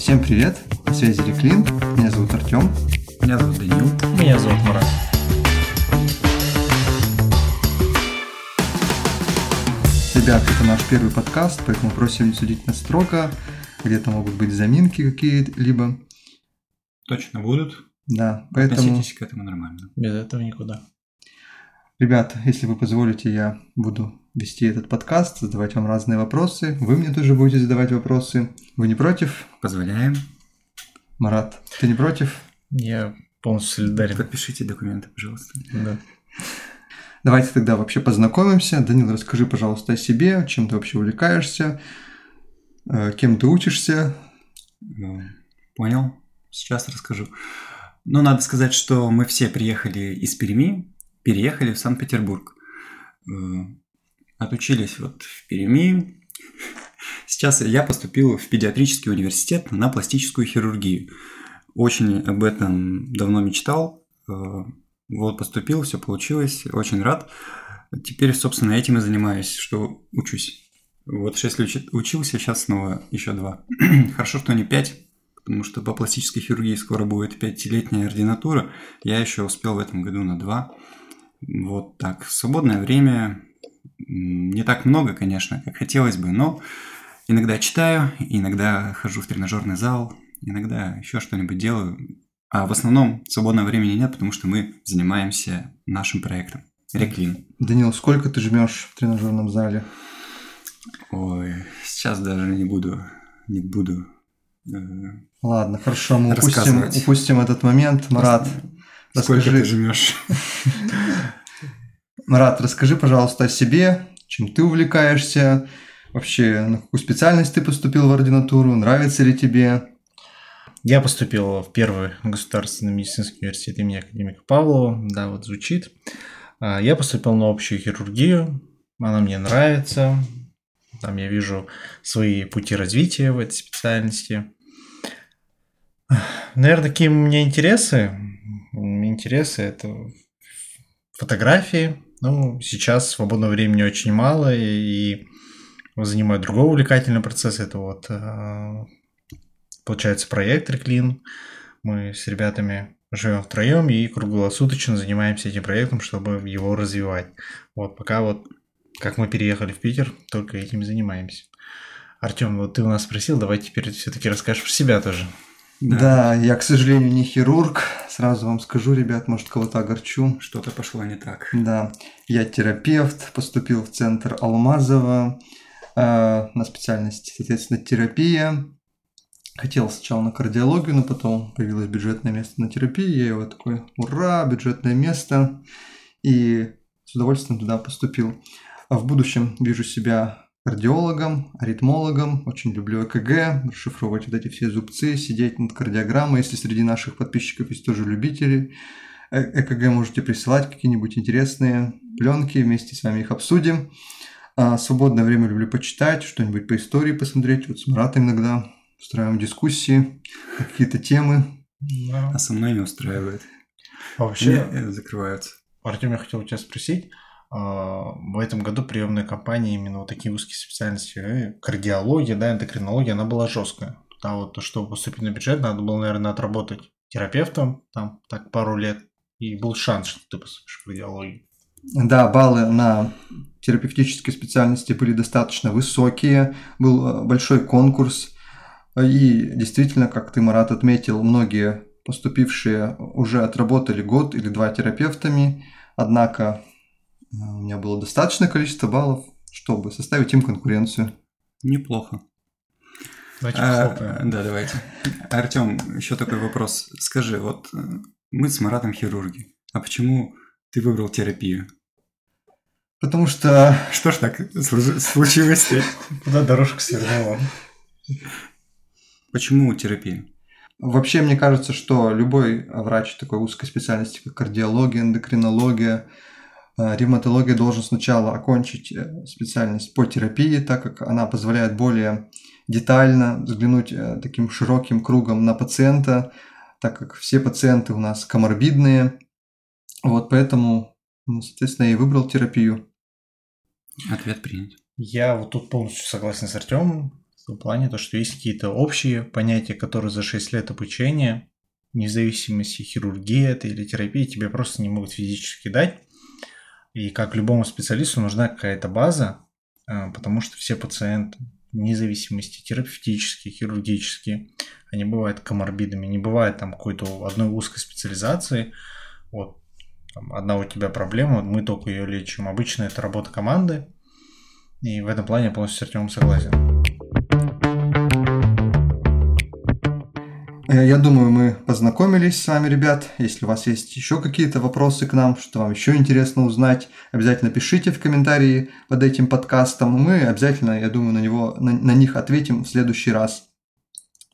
Всем привет, на связи Реклин, меня зовут Артем. Меня зовут Данил. Меня зовут Марат. Ребят, это наш первый подкаст, поэтому просим не судить нас строго. Где-то могут быть заминки какие-либо. Точно будут. Да, поэтому... Относитесь к этому нормально. Без этого никуда. Ребят, если вы позволите, я буду вести этот подкаст, задавать вам разные вопросы. Вы мне тоже будете задавать вопросы. Вы не против? Позволяем. Марат, ты не против? Я полностью солидарен. Подпишите документы, пожалуйста. Да. Давайте тогда вообще познакомимся. Данил, расскажи, пожалуйста, о себе, чем ты вообще увлекаешься, э, кем ты учишься. Ну, Понял. Сейчас расскажу. Ну, надо сказать, что мы все приехали из Перми, переехали в Санкт-Петербург. Отучились вот в Перми. Сейчас я поступил в педиатрический университет на пластическую хирургию. Очень об этом давно мечтал. Э, Вот поступил, все получилось, очень рад. Теперь, собственно, этим и занимаюсь, что учусь. Вот 6 лет учи- учился, сейчас снова еще 2. Хорошо, что не 5, потому что по пластической хирургии скоро будет пятилетняя ординатура. Я еще успел в этом году на 2. Вот так. Свободное время не так много, конечно, как хотелось бы, но иногда читаю, иногда хожу в тренажерный зал, иногда еще что-нибудь делаю. А в основном свободного времени нет, потому что мы занимаемся нашим проектом. Реклин. Данил, сколько ты жмешь в тренажерном зале? Ой, сейчас даже не буду, не буду. э, Ладно, хорошо, мы упустим, упустим этот момент. Марат, Сколько расскажи, ты жмешь? Марат, расскажи, пожалуйста, о себе, чем ты увлекаешься, вообще на какую специальность ты поступил в ординатуру, нравится ли тебе? Я поступил в первый государственный медицинский университет имени академика Павлова. Да, вот звучит. А, Я поступил на общую хирургию. Она мне нравится. Там я вижу свои пути развития в этой специальности. Наверное, какие у меня интересы? Интересы это фотографии. Ну, сейчас свободного времени очень мало, и занимаю другой увлекательный процесс. Это вот а, получается проект Реклин. Мы с ребятами живем втроем и круглосуточно занимаемся этим проектом, чтобы его развивать. Вот пока вот как мы переехали в Питер, только этим занимаемся. Артем, вот ты у нас спросил, давай теперь все-таки расскажешь про себя тоже. Да. я, к сожалению, не хирург. Сразу вам скажу, ребят, может, кого-то огорчу. Что-то пошло не так. Да, я терапевт, поступил в центр Алмазова э, на специальность, соответственно, терапия. Хотел сначала на кардиологию, но потом появилось бюджетное место на терапии. Я его такой, ура, бюджетное место. И с удовольствием туда поступил. А в будущем вижу себя кардиологом, аритмологом. Очень люблю ЭКГ, расшифровывать вот эти все зубцы, сидеть над кардиограммой. Если среди наших подписчиков есть тоже любители э- ЭКГ, можете присылать какие-нибудь интересные пленки, вместе с вами их обсудим. А свободное время люблю почитать, что-нибудь по истории посмотреть. Вот с Маратом иногда устраиваем дискуссии, какие-то темы. А со мной не устраивает. А вообще, Не, э, закрываются. Артем, я хотел у тебя спросить. А, В этом году приемная кампания именно вот такие узкие специальности, э, кардиология, да, эндокринология, она была жесткая. А вот то, чтобы поступить на бюджет, надо было, наверное, отработать терапевтом там так пару лет, и был шанс, что ты поступишь в кардиологию. Да, баллы на терапевтические специальности были достаточно высокие, был э, большой конкурс. И действительно, как ты, Марат, отметил, многие поступившие уже отработали год или два терапевтами, однако у меня было достаточное количество баллов, чтобы составить им конкуренцию. Неплохо. Давайте А, да, давайте. Артем, еще такой вопрос. Скажи, вот э, мы с Маратом хирурги, а почему ты выбрал терапию? Потому что Что ж так случилось? Куда дорожка свернула? Почему терапия? Вообще, мне кажется, что любой врач такой узкой специальности, как кардиология, эндокринология, э, ревматология, должен сначала окончить э, специальность по терапии, так как она позволяет более детально взглянуть э, таким широким кругом на пациента, так как все пациенты у нас коморбидные. Вот поэтому, ну, соответственно, я и выбрал терапию. Ответ принят. Я вот тут полностью согласен с Артемом. том плане, то, что есть какие-то общие понятия, которые за 6 лет обучения, вне зависимости, хирургии это или терапии, тебе просто не могут физически дать. И как любому специалисту нужна какая-то база, а, потому что все пациенты, вне зависимости, терапевтические, хирургические, они бывают коморбидами, не бывает там какой-то одной узкой специализации. Вот там, одна у тебя проблема, мы только ее лечим. Обычно это работа команды, и в этом плане я полностью с Артемом согласен. Я думаю, мы познакомились с вами, ребят. Если у вас есть еще какие-то вопросы к нам, что вам еще интересно узнать, обязательно пишите в комментарии под этим подкастом. Мы обязательно, я думаю, на, него, на, на них ответим в следующий раз.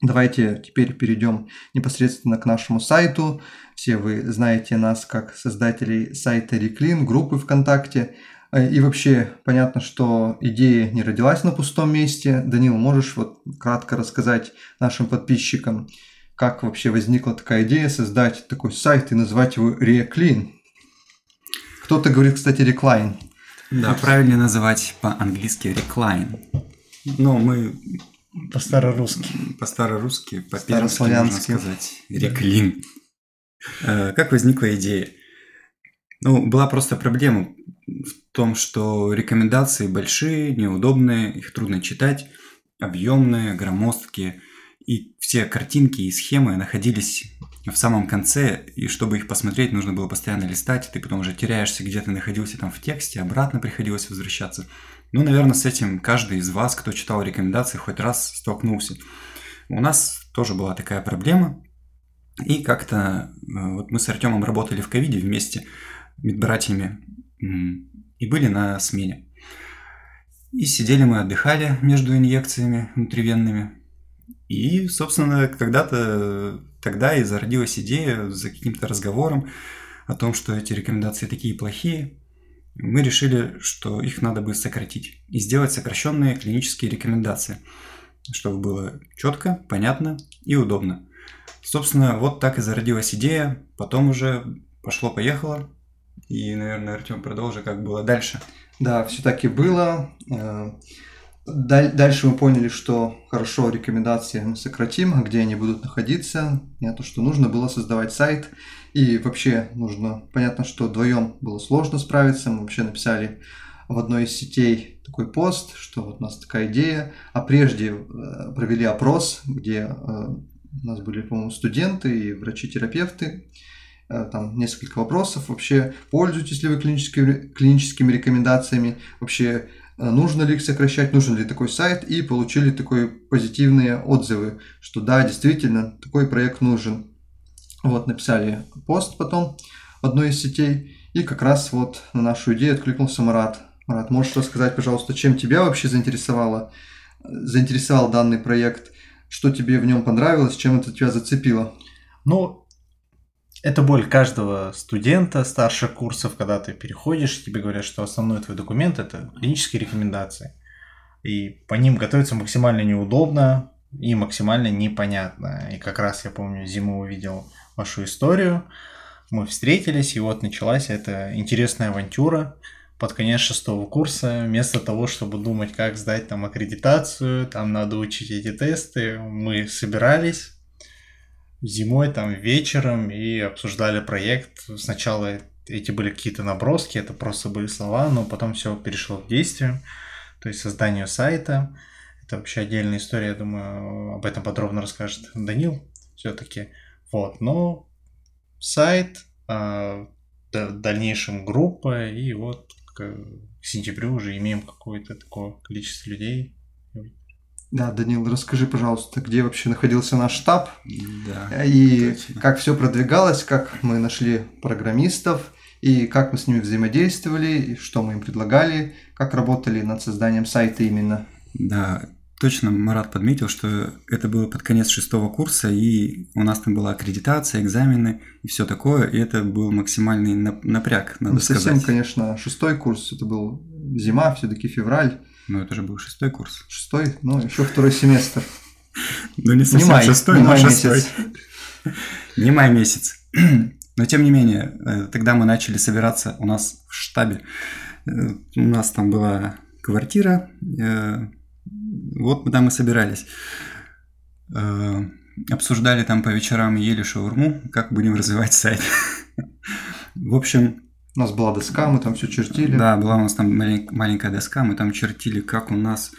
Давайте теперь перейдем непосредственно к нашему сайту. Все вы знаете нас как создателей сайта Реклин, группы ВКонтакте. Э, И вообще понятно, что идея не родилась на пустом месте. Данил, можешь вот кратко рассказать нашим подписчикам, как вообще возникла такая идея создать такой сайт и назвать его Реклин? Кто-то говорит, кстати, Реклайн. Да, правильно называть по-английски recline. Но мы По-старорусски. по-старорусски, по-пермски можно сказать реклин. Э, Как возникла идея? Ну, была просто проблема в том, что рекомендации большие, неудобные, их трудно читать, объемные, громоздкие, и все картинки и схемы находились в самом конце, и чтобы их посмотреть, нужно было постоянно листать, ты потом уже теряешься, где ты находился там в тексте, обратно приходилось возвращаться. Ну, наверное, с этим каждый из вас, кто читал рекомендации, хоть раз столкнулся. У нас тоже была такая проблема, и как-то э, вот мы с Артемом работали в ковиде вместе, медбратьями, и были на смене. И сидели мы, отдыхали между инъекциями внутривенными. И, собственно, когда-то тогда и зародилась идея за каким-то разговором о том, что эти рекомендации такие плохие. Мы решили, что их надо бы сократить и сделать сокращенные клинические рекомендации, чтобы было четко, понятно и удобно. Собственно, вот так и зародилась идея, потом уже пошло-поехало, и, наверное, Артем продолжи, как было дальше. Да, все так и было. Даль- Дальше мы поняли, что хорошо рекомендации мы сократим, а где они будут находиться. Понятно, что нужно было создавать сайт. И вообще нужно... Понятно, что вдвоем было сложно справиться. Мы вообще написали в одной из сетей такой пост, что вот у нас такая идея. А прежде э, провели опрос, где э, у нас были, по-моему, студенты и врачи-терапевты. Э, Там несколько вопросов. Вообще, пользуетесь ли вы клиническими, клиническими рекомендациями? Вообще, нужно ли их сокращать? Нужен ли такой сайт? И получили такие позитивные отзывы, что да, действительно, такой проект нужен. Вот, написали пост потом в одной из сетей. И как раз вот на нашу идею откликнулся Марат. Марат, можешь рассказать, пожалуйста, чем тебя вообще заинтересовало, заинтересовал данный проект? Что тебе в нем понравилось? Чем это тебя зацепило? Ну, это боль каждого студента старших курсов, когда ты переходишь, тебе говорят, что основной твой документ это клинические рекомендации. И по ним готовиться максимально неудобно и максимально непонятно. И как раз я помню, зиму увидел вашу историю, мы встретились, и вот началась эта интересная авантюра под конец шестого курса. Вместо того, чтобы думать, как сдать там аккредитацию, там надо учить эти тесты, мы собирались зимой там вечером и обсуждали проект. Сначала эти были какие-то наброски, это просто были слова, но потом все перешло к действию, то есть созданию сайта. Это вообще отдельная история, я думаю, об этом подробно расскажет Данил все-таки. Вот, но сайт, а, в дальнейшем группа, и вот к сентябрю уже имеем какое-то такое количество людей. Да, Данил, расскажи, пожалуйста, где вообще находился наш штаб Да. и точно. как все продвигалось, как мы нашли программистов и как мы с ними взаимодействовали, и что мы им предлагали, как работали над созданием сайта именно. Да, точно Марат подметил, что это было под конец шестого курса, и у нас там была аккредитация, экзамены и все такое, и это был максимальный нап- напряг, надо Не совсем, сказать. конечно, шестой курс, это был зима, все-таки февраль, Но это же был шестой курс. шестой, ну еще второй семестр. Ну не Не совсем май, шестой, не но май шестой. месяц. Не май месяц. Но тем не менее, э, тогда мы начали собираться у нас в штабе. Э, У нас там была квартира, э, Вот куда мы собирались. Э, обсуждали там по вечерам, ели шаурму, как будем развивать сайт. В общем... У нас была доска, мы там все чертили. Да, была у нас там маленькая доска, мы там чертили, как у нас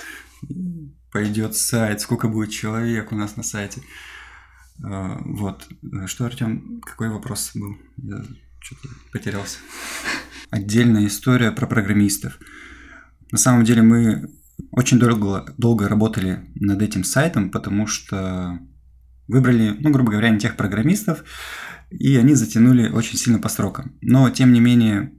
пойдет сайт, сколько будет человек у нас на сайте. Э, вот. Что, Артем, какой вопрос был? Я что-то потерялся. Отдельная история про программистов. На самом деле мы очень долго, долго работали над этим сайтом, потому что выбрали, ну, грубо говоря, не тех программистов, и они затянули очень сильно по срокам. Но, тем не менее,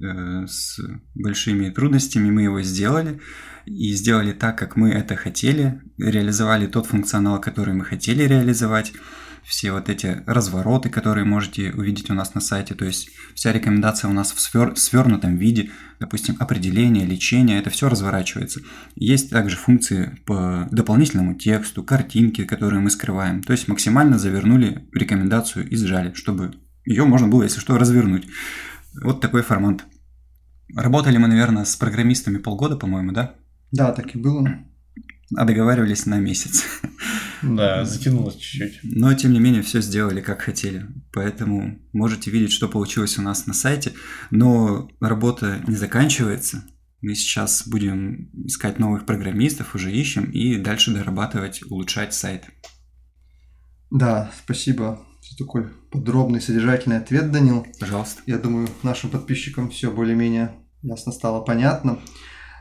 э, с большими трудностями мы его сделали, и сделали так, как мы это хотели, реализовали тот функционал, который мы хотели реализовать, все вот эти развороты, которые можете увидеть у нас на сайте, то есть вся рекомендация у нас в свер... свернутом виде, допустим, определение, лечение, это все разворачивается. Есть также функции по дополнительному тексту, картинки, которые мы скрываем, то есть максимально завернули рекомендацию и сжали, чтобы ее можно было, если что, развернуть. Вот такой формат. Работали мы, наверное, с программистами полгода, по-моему, да? Да, так и было. А договаривались на месяц. Да, затянулось чуть-чуть. Но, тем не менее, все сделали как хотели. Поэтому можете видеть, что получилось у нас на сайте. Но работа не заканчивается. Мы сейчас будем искать новых программистов, уже ищем, и дальше дорабатывать, улучшать сайт. Да, спасибо за такой подробный, содержательный ответ, Данил. Пожалуйста. Я думаю, нашим подписчикам все более-менее ясно стало понятно.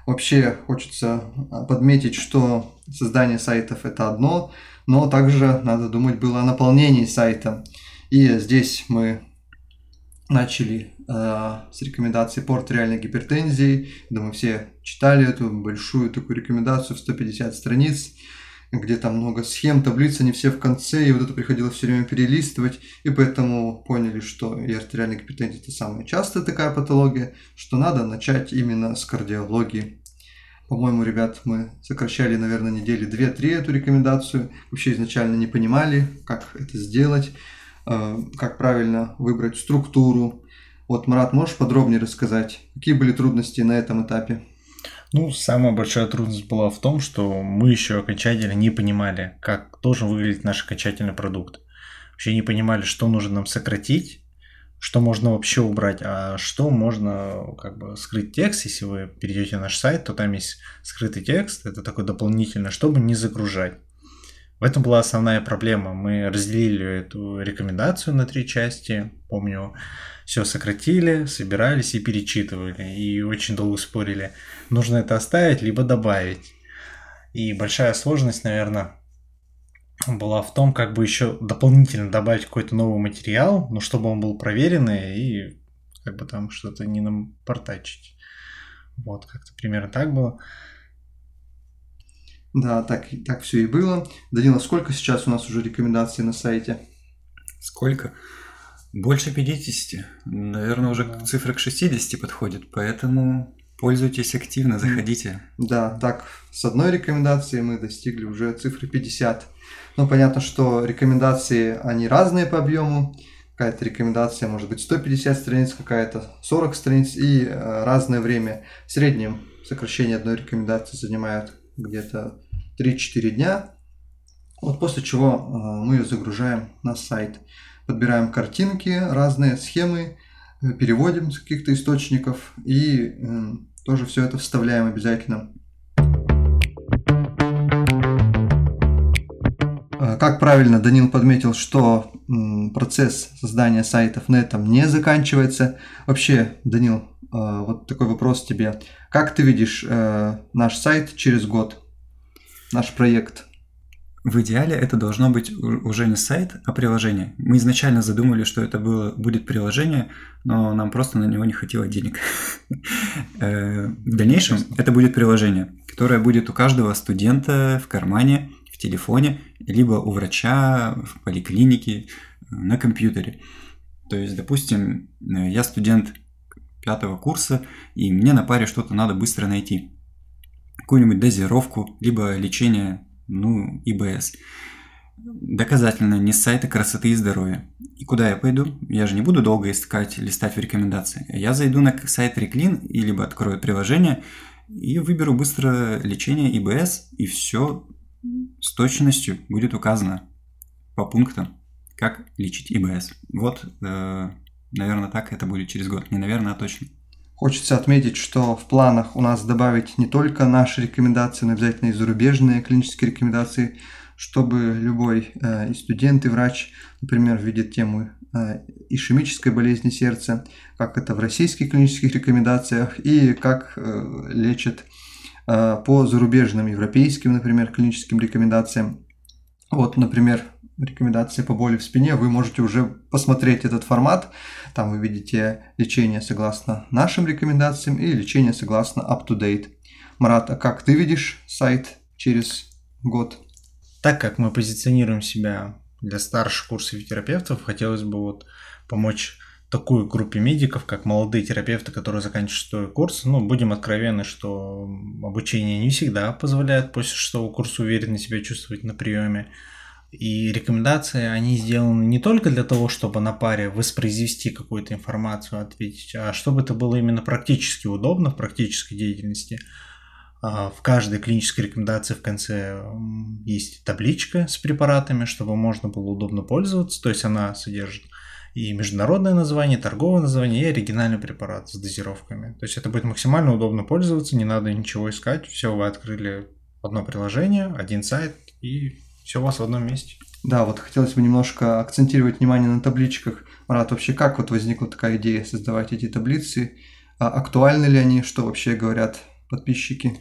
Вообще хочется а, подметить, что создание сайтов это одно, но также надо думать было о наполнении сайта. И здесь мы начали э, с рекомендации порт реальной гипертензии. Думаю, все читали эту большую такую рекомендацию в 150 страниц где там много схем, таблицы, не все в конце, и вот это приходилось все время перелистывать, и поэтому поняли, что и артериальная гипертензия это самая частая такая патология, что надо начать именно с кардиологии. По-моему, ребят, мы сокращали, наверное, недели 2-3 эту рекомендацию. Вообще изначально не понимали, как это сделать, э, как правильно выбрать структуру. Вот, Марат, можешь подробнее рассказать, какие были трудности на этом этапе? Ну, самая большая трудность была в том, что мы еще окончательно не понимали, как должен выглядеть наш окончательный продукт. Вообще не понимали, что нужно нам сократить, что можно вообще убрать, а что можно как бы скрыть текст. Если вы перейдете на наш сайт, то там есть скрытый текст, это такой дополнительно, чтобы не загружать. В этом была основная проблема. Мы разделили эту рекомендацию на три части. Помню, все сократили, собирались и перечитывали. И очень долго спорили, нужно это оставить, либо добавить. И большая сложность, наверное, была в том, как бы еще дополнительно добавить какой-то новый материал, но чтобы он был проверенный и как бы там что-то не напортачить. Вот, как-то примерно так было. Да, так, так все и было. Данила, сколько сейчас у нас уже рекомендаций на сайте? Сколько? Больше 50. Наверное, уже да. цифра к 60 подходит, поэтому пользуйтесь активно, заходите. Да, так, с одной рекомендацией мы достигли уже цифры 50. Ну, понятно, что рекомендации, они разные по объему. Какая-то рекомендация может быть 150 страниц, какая-то 40 страниц и э, разное время. В среднем сокращение одной рекомендации занимает где-то 3-4 дня. Вот после чего э, мы ее загружаем на сайт. Подбираем картинки, разные схемы, э, переводим с каких-то источников и э, тоже все это вставляем обязательно. Как правильно Данил подметил, что процесс создания сайтов на этом не заканчивается. Вообще, Данил, вот такой вопрос тебе. Как ты видишь наш сайт через год? наш проект? В идеале это должно быть уже не сайт, а приложение. Мы изначально задумали, что это было, будет приложение, но нам просто на него не хватило денег. Э, в дальнейшем это будет приложение, которое будет у каждого студента в кармане, в телефоне, либо у врача, в поликлинике, э, на компьютере. То есть, допустим, э, я студент пятого курса, и мне на паре что-то надо быстро найти какую-нибудь дозировку, либо лечение, ну, ИБС. Доказательно не с сайта красоты и здоровья. И куда я пойду? Я же не буду долго искать, листать в рекомендации. Я зайду на сайт Реклин, и либо открою приложение, и выберу быстро лечение ИБС, и все с точностью будет указано по пунктам, как лечить ИБС. Вот, э, наверное, так это будет через год. Не наверное, а точно. Хочется отметить, что в планах у нас добавить не только наши рекомендации, но обязательно и зарубежные клинические рекомендации, чтобы любой э, студент, и врач, например, видит тему э, ишемической болезни сердца, как это в российских клинических рекомендациях и как э, лечат э, по зарубежным европейским, например, клиническим рекомендациям. Вот, например, рекомендации по боли в спине, вы можете уже посмотреть этот формат. Там вы видите лечение согласно нашим рекомендациям и лечение согласно up-to-date. Марат, а как ты видишь сайт через год? Так как мы позиционируем себя для старших курсов терапевтов, хотелось бы вот помочь такой группе медиков, как молодые терапевты, которые заканчивают шестой курс. Ну, будем откровенны, что обучение не всегда позволяет после шестого курса уверенно себя чувствовать на приеме. И рекомендации, они сделаны не только для того, чтобы на паре воспроизвести какую-то информацию, ответить, а чтобы это было именно практически удобно в практической деятельности. А, в каждой клинической рекомендации в конце есть табличка с препаратами, чтобы можно было удобно пользоваться. То есть она содержит и международное название, и торговое название, и оригинальный препарат с дозировками. То есть это будет максимально удобно пользоваться, не надо ничего искать. Все, вы открыли одно приложение, один сайт, и все у вас в одном месте. Да, вот хотелось бы немножко акцентировать внимание на табличках. Марат, вообще как вот возникла такая идея создавать эти таблицы? А актуальны ли они? Что вообще говорят подписчики?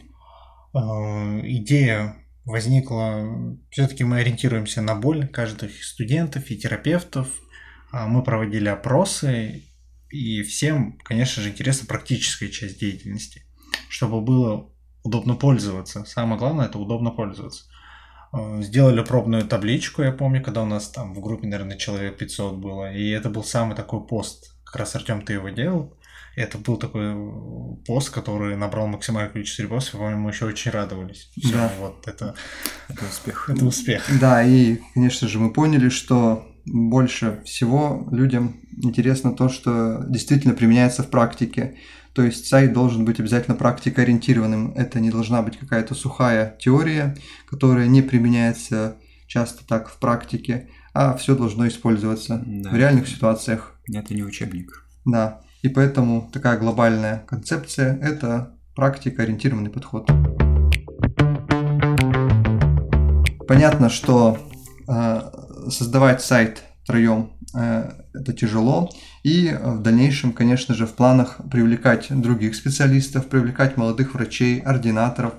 А, идея возникла, все-таки мы ориентируемся на боль каждых студентов и терапевтов. А, мы проводили опросы, и всем, конечно же, интересна практическая часть деятельности, чтобы было удобно пользоваться. Самое главное – это удобно пользоваться. Э, сделали пробную табличку, я помню, когда у нас там в группе, наверное, человек 500 было. И это был самый такой пост. Как раз Артем, ты его делал. И это был такой э, пост, который набрал максимальное количество репостов, по-моему, мы еще очень радовались. Все, да. вот это, это успех. Это успех. Да, и, конечно же, мы поняли, что больше всего людям интересно то, что действительно применяется в практике. То есть сайт должен быть обязательно практикоориентированным. Это не должна быть какая-то сухая теория, которая не применяется часто так в практике, а все должно использоваться да. в реальных ситуациях. Это не учебник. Да. И поэтому такая глобальная концепция – это практикоориентированный подход. Понятно, что э, создавать сайт втроем э, это тяжело. И в дальнейшем, конечно же, в планах привлекать других специалистов, привлекать молодых врачей, ординаторов,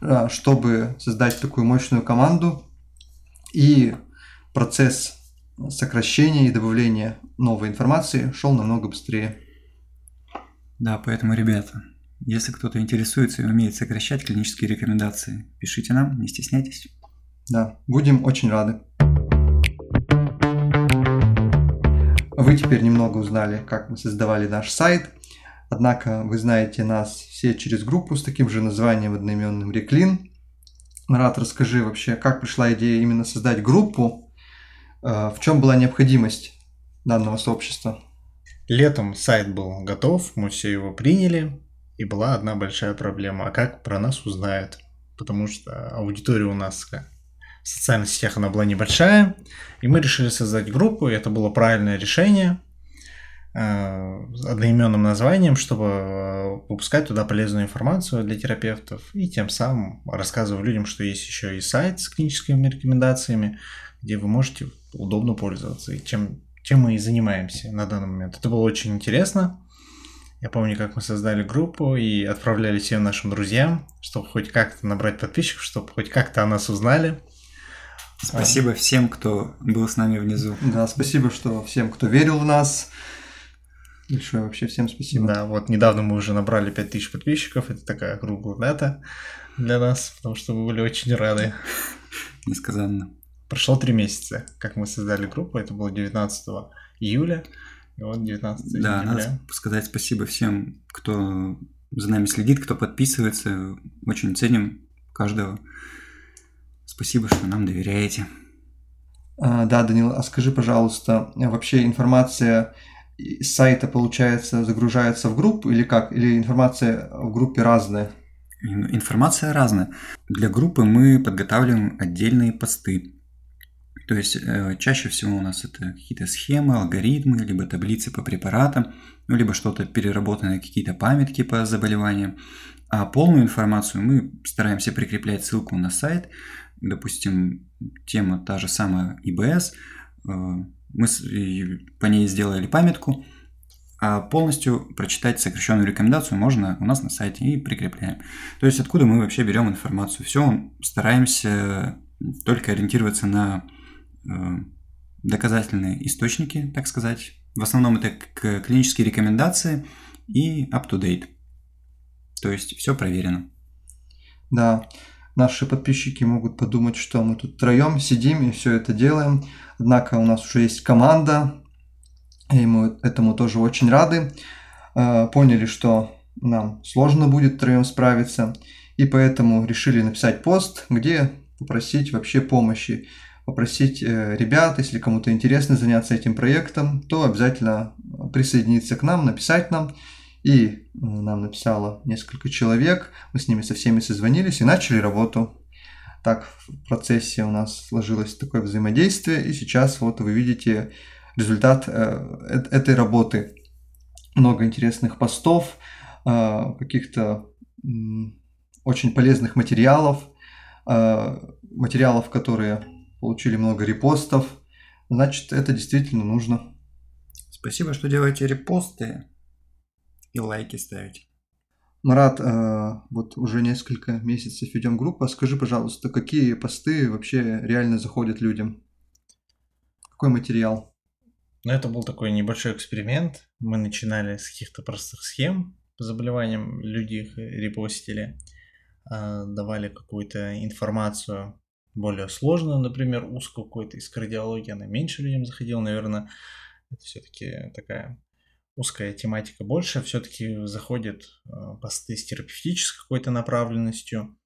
э, чтобы создать такую мощную команду. И процесс сокращения и добавления новой информации шел намного быстрее. Да, поэтому, ребята, если кто-то интересуется и умеет сокращать клинические рекомендации, пишите нам, не стесняйтесь. Да, будем очень рады. Вы теперь немного узнали, как мы создавали наш сайт. Однако вы знаете нас все через группу с таким же названием одноименным Реклин. Марат, расскажи вообще, как пришла идея именно создать группу, э, в чем была необходимость данного сообщества? Летом сайт был готов, мы все его приняли, и была одна большая проблема. А как про нас узнают? Потому что аудитория у нас в социальных сетях она была небольшая, и мы решили создать группу, и это было правильное решение э, одноименным названием, чтобы э, выпускать туда полезную информацию для терапевтов и тем самым рассказывать людям, что есть еще и сайт с клиническими рекомендациями, где вы можете удобно пользоваться, и чем, чем мы и занимаемся на данный момент. Это было очень интересно. Я помню, как мы создали группу и отправляли всем нашим друзьям, чтобы хоть как-то набрать подписчиков, чтобы хоть как-то о нас узнали. Спасибо всем, кто был с нами внизу. Да, спасибо, что всем, кто верил в нас. Большое вообще всем спасибо. Да, вот недавно мы уже набрали 5000 подписчиков. Это такая круглая дата для нас, потому что мы были очень рады. Несказанно. Прошло три месяца, как мы создали группу. Это было 19 июля. И вот 19 Да, надо сказать спасибо всем, кто за нами следит, кто подписывается. Очень ценим каждого. Спасибо, что нам доверяете. А, да, Данил, а скажи, пожалуйста, вообще информация с сайта, получается, загружается в группу или как? Или информация в группе разная? Информация разная. Для группы мы подготавливаем отдельные посты. То есть э, чаще всего у нас это какие-то схемы, алгоритмы, либо таблицы по препаратам, ну, либо что-то переработанное, какие-то памятки по заболеваниям. А полную информацию мы стараемся прикреплять ссылку на сайт. Допустим, тема та же самая ИБС. Э, мы по ней сделали памятку, а полностью прочитать сокращенную рекомендацию можно у нас на сайте и прикрепляем. То есть откуда мы вообще берем информацию? Все стараемся только ориентироваться на Э, доказательные источники, так сказать. В основном это клинические рекомендации и up-to-date. То есть все проверено. Да, наши подписчики могут подумать, что мы тут троем сидим и все это делаем. Однако у нас уже есть команда, и мы этому тоже очень рады. Э, поняли, что нам сложно будет троем справиться, и поэтому решили написать пост, где попросить вообще помощи попросить э, ребят, если кому-то интересно заняться этим проектом, то обязательно присоединиться к нам, написать нам. И э, нам написало несколько человек, мы с ними со всеми созвонились и начали работу. Так в процессе у нас сложилось такое взаимодействие, и сейчас вот вы видите результат э, этой работы. Много интересных постов, каких-то очень полезных материалов, материалов, которые получили много репостов. Значит, это действительно нужно. Спасибо, что делаете репосты и лайки ставите. Марат, э, вот уже несколько месяцев ведем группу. Скажи, пожалуйста, какие посты вообще реально заходят людям? Какой материал? Ну, это был такой небольшой эксперимент. Мы начинали с каких-то простых схем по заболеваниям, люди их репостили, э, давали какую-то информацию более сложную, например, узкую какой-то из кардиологии, она меньше людям заходила, наверное, это все-таки такая узкая тематика больше, все-таки заходят э, посты с терапевтической какой-то направленностью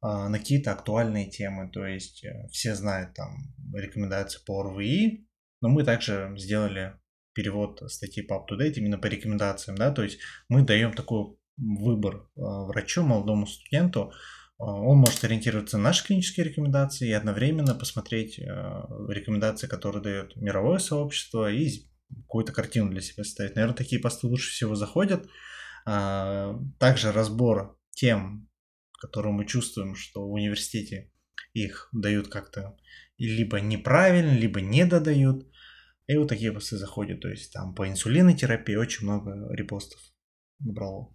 а, на какие-то актуальные темы, то есть э, все знают там рекомендации по РВИ, но мы также сделали перевод статьи по UpToDate именно по рекомендациям, да, то есть мы даем такой выбор э, врачу, молодому студенту, он может ориентироваться на наши клинические рекомендации и одновременно посмотреть рекомендации, которые дает мировое сообщество, и какую-то картину для себя ставить. Наверное, такие посты лучше всего заходят. А, также разбор тем, которые мы чувствуем, что в университете их дают как-то либо неправильно, либо не додают. И вот такие посты заходят. То есть там по инсулинотерапии очень много репостов набрало.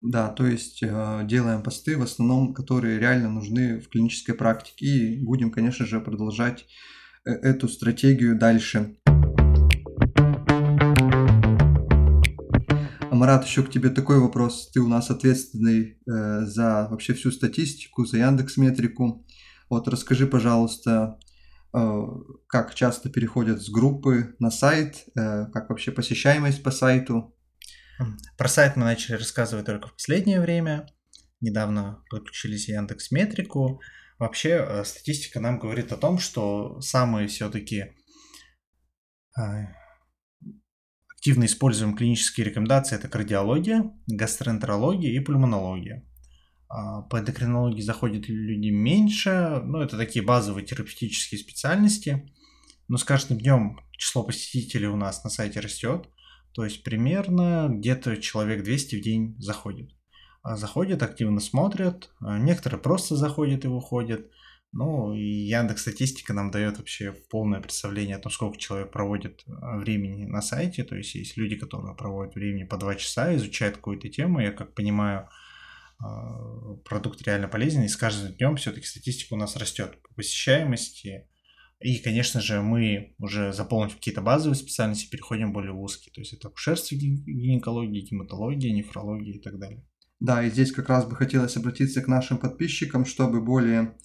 Да, то есть э, делаем посты в основном, которые реально нужны в клинической практике. И будем, конечно же, продолжать э, эту стратегию дальше. Марат, еще к тебе такой вопрос. Ты у нас ответственный э, за вообще всю статистику, за Яндекс Метрику. Вот расскажи, пожалуйста, э, как часто переходят с группы на сайт, э, как вообще посещаемость по сайту, про сайт мы начали рассказывать только в последнее время. Недавно подключились Яндекс Метрику. Вообще э, статистика нам говорит о том, что самые все-таки э, активно используемые клинические рекомендации это кардиология, гастроэнтерология и пульмонология. А, по эндокринологии заходят люди меньше, но это такие базовые терапевтические специальности. Но с каждым днем число посетителей у нас на сайте растет. То есть примерно где-то человек 200 в день заходит. А заходят, активно смотрят, а некоторые просто заходят и выходят. Ну, Яндекс Статистика нам дает вообще полное представление о том, сколько человек проводит а, времени на сайте. То есть есть люди, которые проводят времени по 2 часа, изучают какую-то тему. Я как понимаю, продукт реально полезен, и с каждым днем все-таки статистика у нас растет по посещаемости, и, конечно же, мы уже заполнив какие-то базовые специальности, переходим более узкие. То есть это акушерство, гинекология, гематология, нефрология и так далее. Да, и здесь как раз бы хотелось обратиться к нашим подписчикам, чтобы более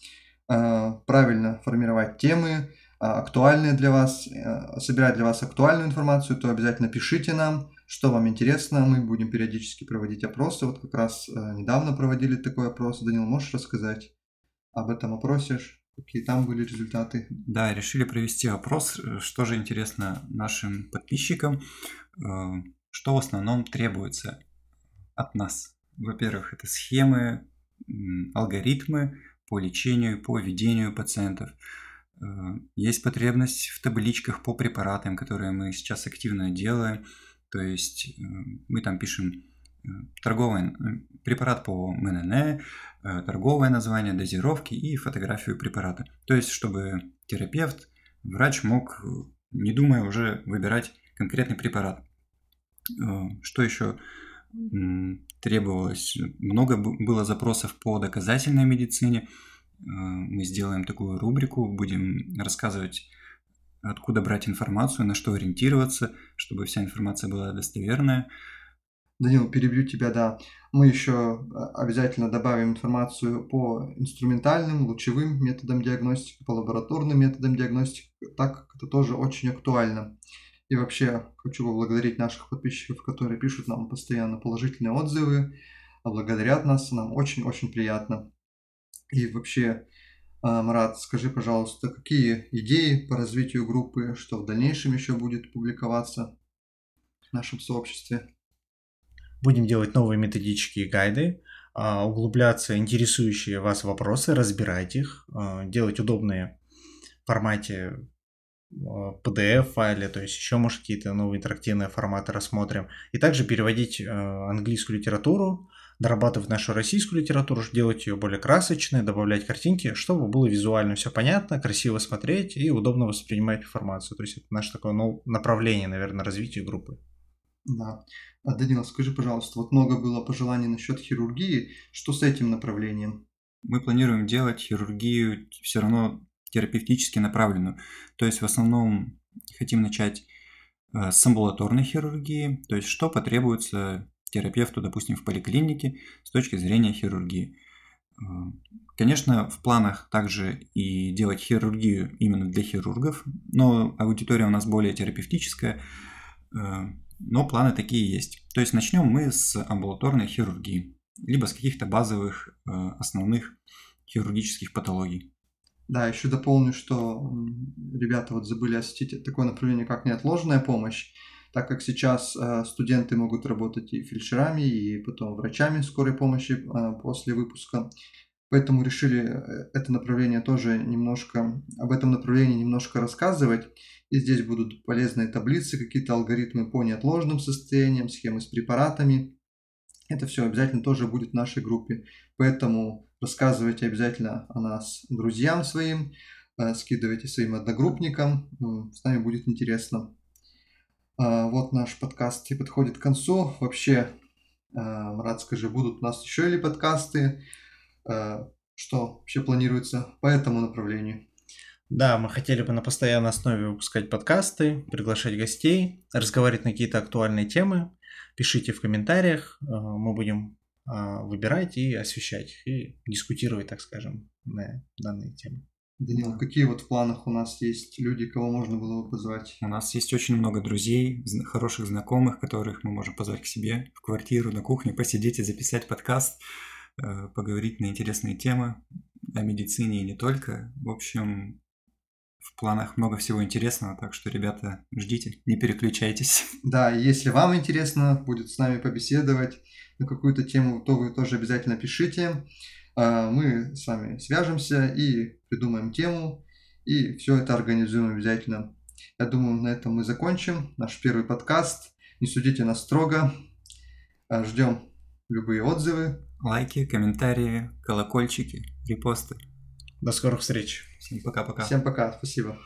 правильно формировать темы, э, актуальные для вас, э, собирать для вас актуальную информацию, то обязательно пишите нам, что вам интересно. Мы будем периодически проводить опросы. Вот как раз э, недавно проводили такой опрос. Данил, можешь рассказать об этом опросе? Какие там были результаты? Да, решили провести опрос, э, что же интересно нашим подписчикам, э, что в основном требуется от нас. Во-первых, это схемы, алгоритмы по лечению, по ведению пациентов. Э, есть потребность в табличках по препаратам, которые мы сейчас активно делаем. То есть э, мы там пишем торговый препарат по МНН, торговое название, дозировки и фотографию препарата. То есть, чтобы терапевт, врач мог, не думая, уже выбирать конкретный препарат. Что еще требовалось. Много было запросов по доказательной медицине. Э, мы сделаем такую рубрику, будем рассказывать, откуда брать информацию, на что ориентироваться, чтобы вся информация была достоверная. Данил, перебью тебя, да. Мы еще э, обязательно добавим информацию по инструментальным, лучевым методам диагностики, по лабораторным методам диагностики, так как это тоже очень актуально. И вообще хочу поблагодарить наших подписчиков, которые пишут нам постоянно положительные отзывы, благодарят нас, нам очень-очень приятно. И вообще, а, Марат, скажи, пожалуйста, какие идеи по развитию группы, что в дальнейшем еще будет публиковаться в нашем сообществе? Будем делать новые методички и гайды, а, углубляться интересующие вас вопросы, разбирать их, а, делать удобные в формате PDF-файле, то есть еще, может, какие-то новые интерактивные форматы рассмотрим. И также переводить э, английскую литературу, дорабатывать нашу российскую литературу, делать ее более красочной, добавлять картинки, чтобы было визуально все понятно, красиво смотреть и удобно воспринимать информацию. То есть это наше такое направление, наверное, развития группы. Да. А, Данил, скажи, пожалуйста, вот много было пожеланий насчет хирургии. Что с этим направлением? Мы планируем делать хирургию все равно терапевтически направленную. То есть в основном хотим начать э, с амбулаторной хирургии, то есть что потребуется терапевту, допустим, в поликлинике с точки зрения хирургии. Э, конечно, в планах также и делать хирургию именно для хирургов, но аудитория у нас более терапевтическая, э, но планы такие есть. То есть начнем мы с амбулаторной хирургии, либо с каких-то базовых основных хирургических патологий. Да, еще дополню, что ребята вот забыли осветить такое направление, как неотложная помощь, так как сейчас э, студенты могут работать и фельдшерами, и потом врачами скорой помощи э, после выпуска. Поэтому решили э, это направление тоже немножко, об этом направлении немножко рассказывать. И здесь будут полезные таблицы, какие-то алгоритмы по неотложным состояниям, схемы с препаратами. Это все обязательно тоже будет в нашей группе. Поэтому рассказывайте обязательно о нас друзьям своим, э, скидывайте своим одногруппникам, с нами будет интересно. А, вот наш подкаст и подходит к концу. Вообще, э, Марат, скажи, будут у нас еще или подкасты? Э, что вообще планируется по этому направлению? Да, мы хотели бы на постоянной основе выпускать подкасты, приглашать гостей, разговаривать на какие-то актуальные темы. Пишите в комментариях, мы будем а, выбирать и освещать, и дискутировать, так скажем, на данные темы. Данил, какие вот в планах у нас есть люди, кого можно было бы позвать? У нас есть очень много друзей, хороших знакомых, которых мы можем позвать к себе в квартиру, на кухню, посидеть и записать подкаст, э, поговорить на интересные темы о медицине и не только. В общем, планах много всего интересного, так что, ребята, ждите, не переключайтесь. Да, если вам интересно будет с нами побеседовать, на какую-то тему, то вы тоже обязательно пишите. А, мы с вами свяжемся и придумаем тему, и все это организуем обязательно. Я думаю, на этом мы закончим наш первый подкаст. Не судите нас строго. А, ждем любые отзывы. Лайки, комментарии, колокольчики, репосты. До скорых встреч. Всем пока-пока. Всем пока, спасибо.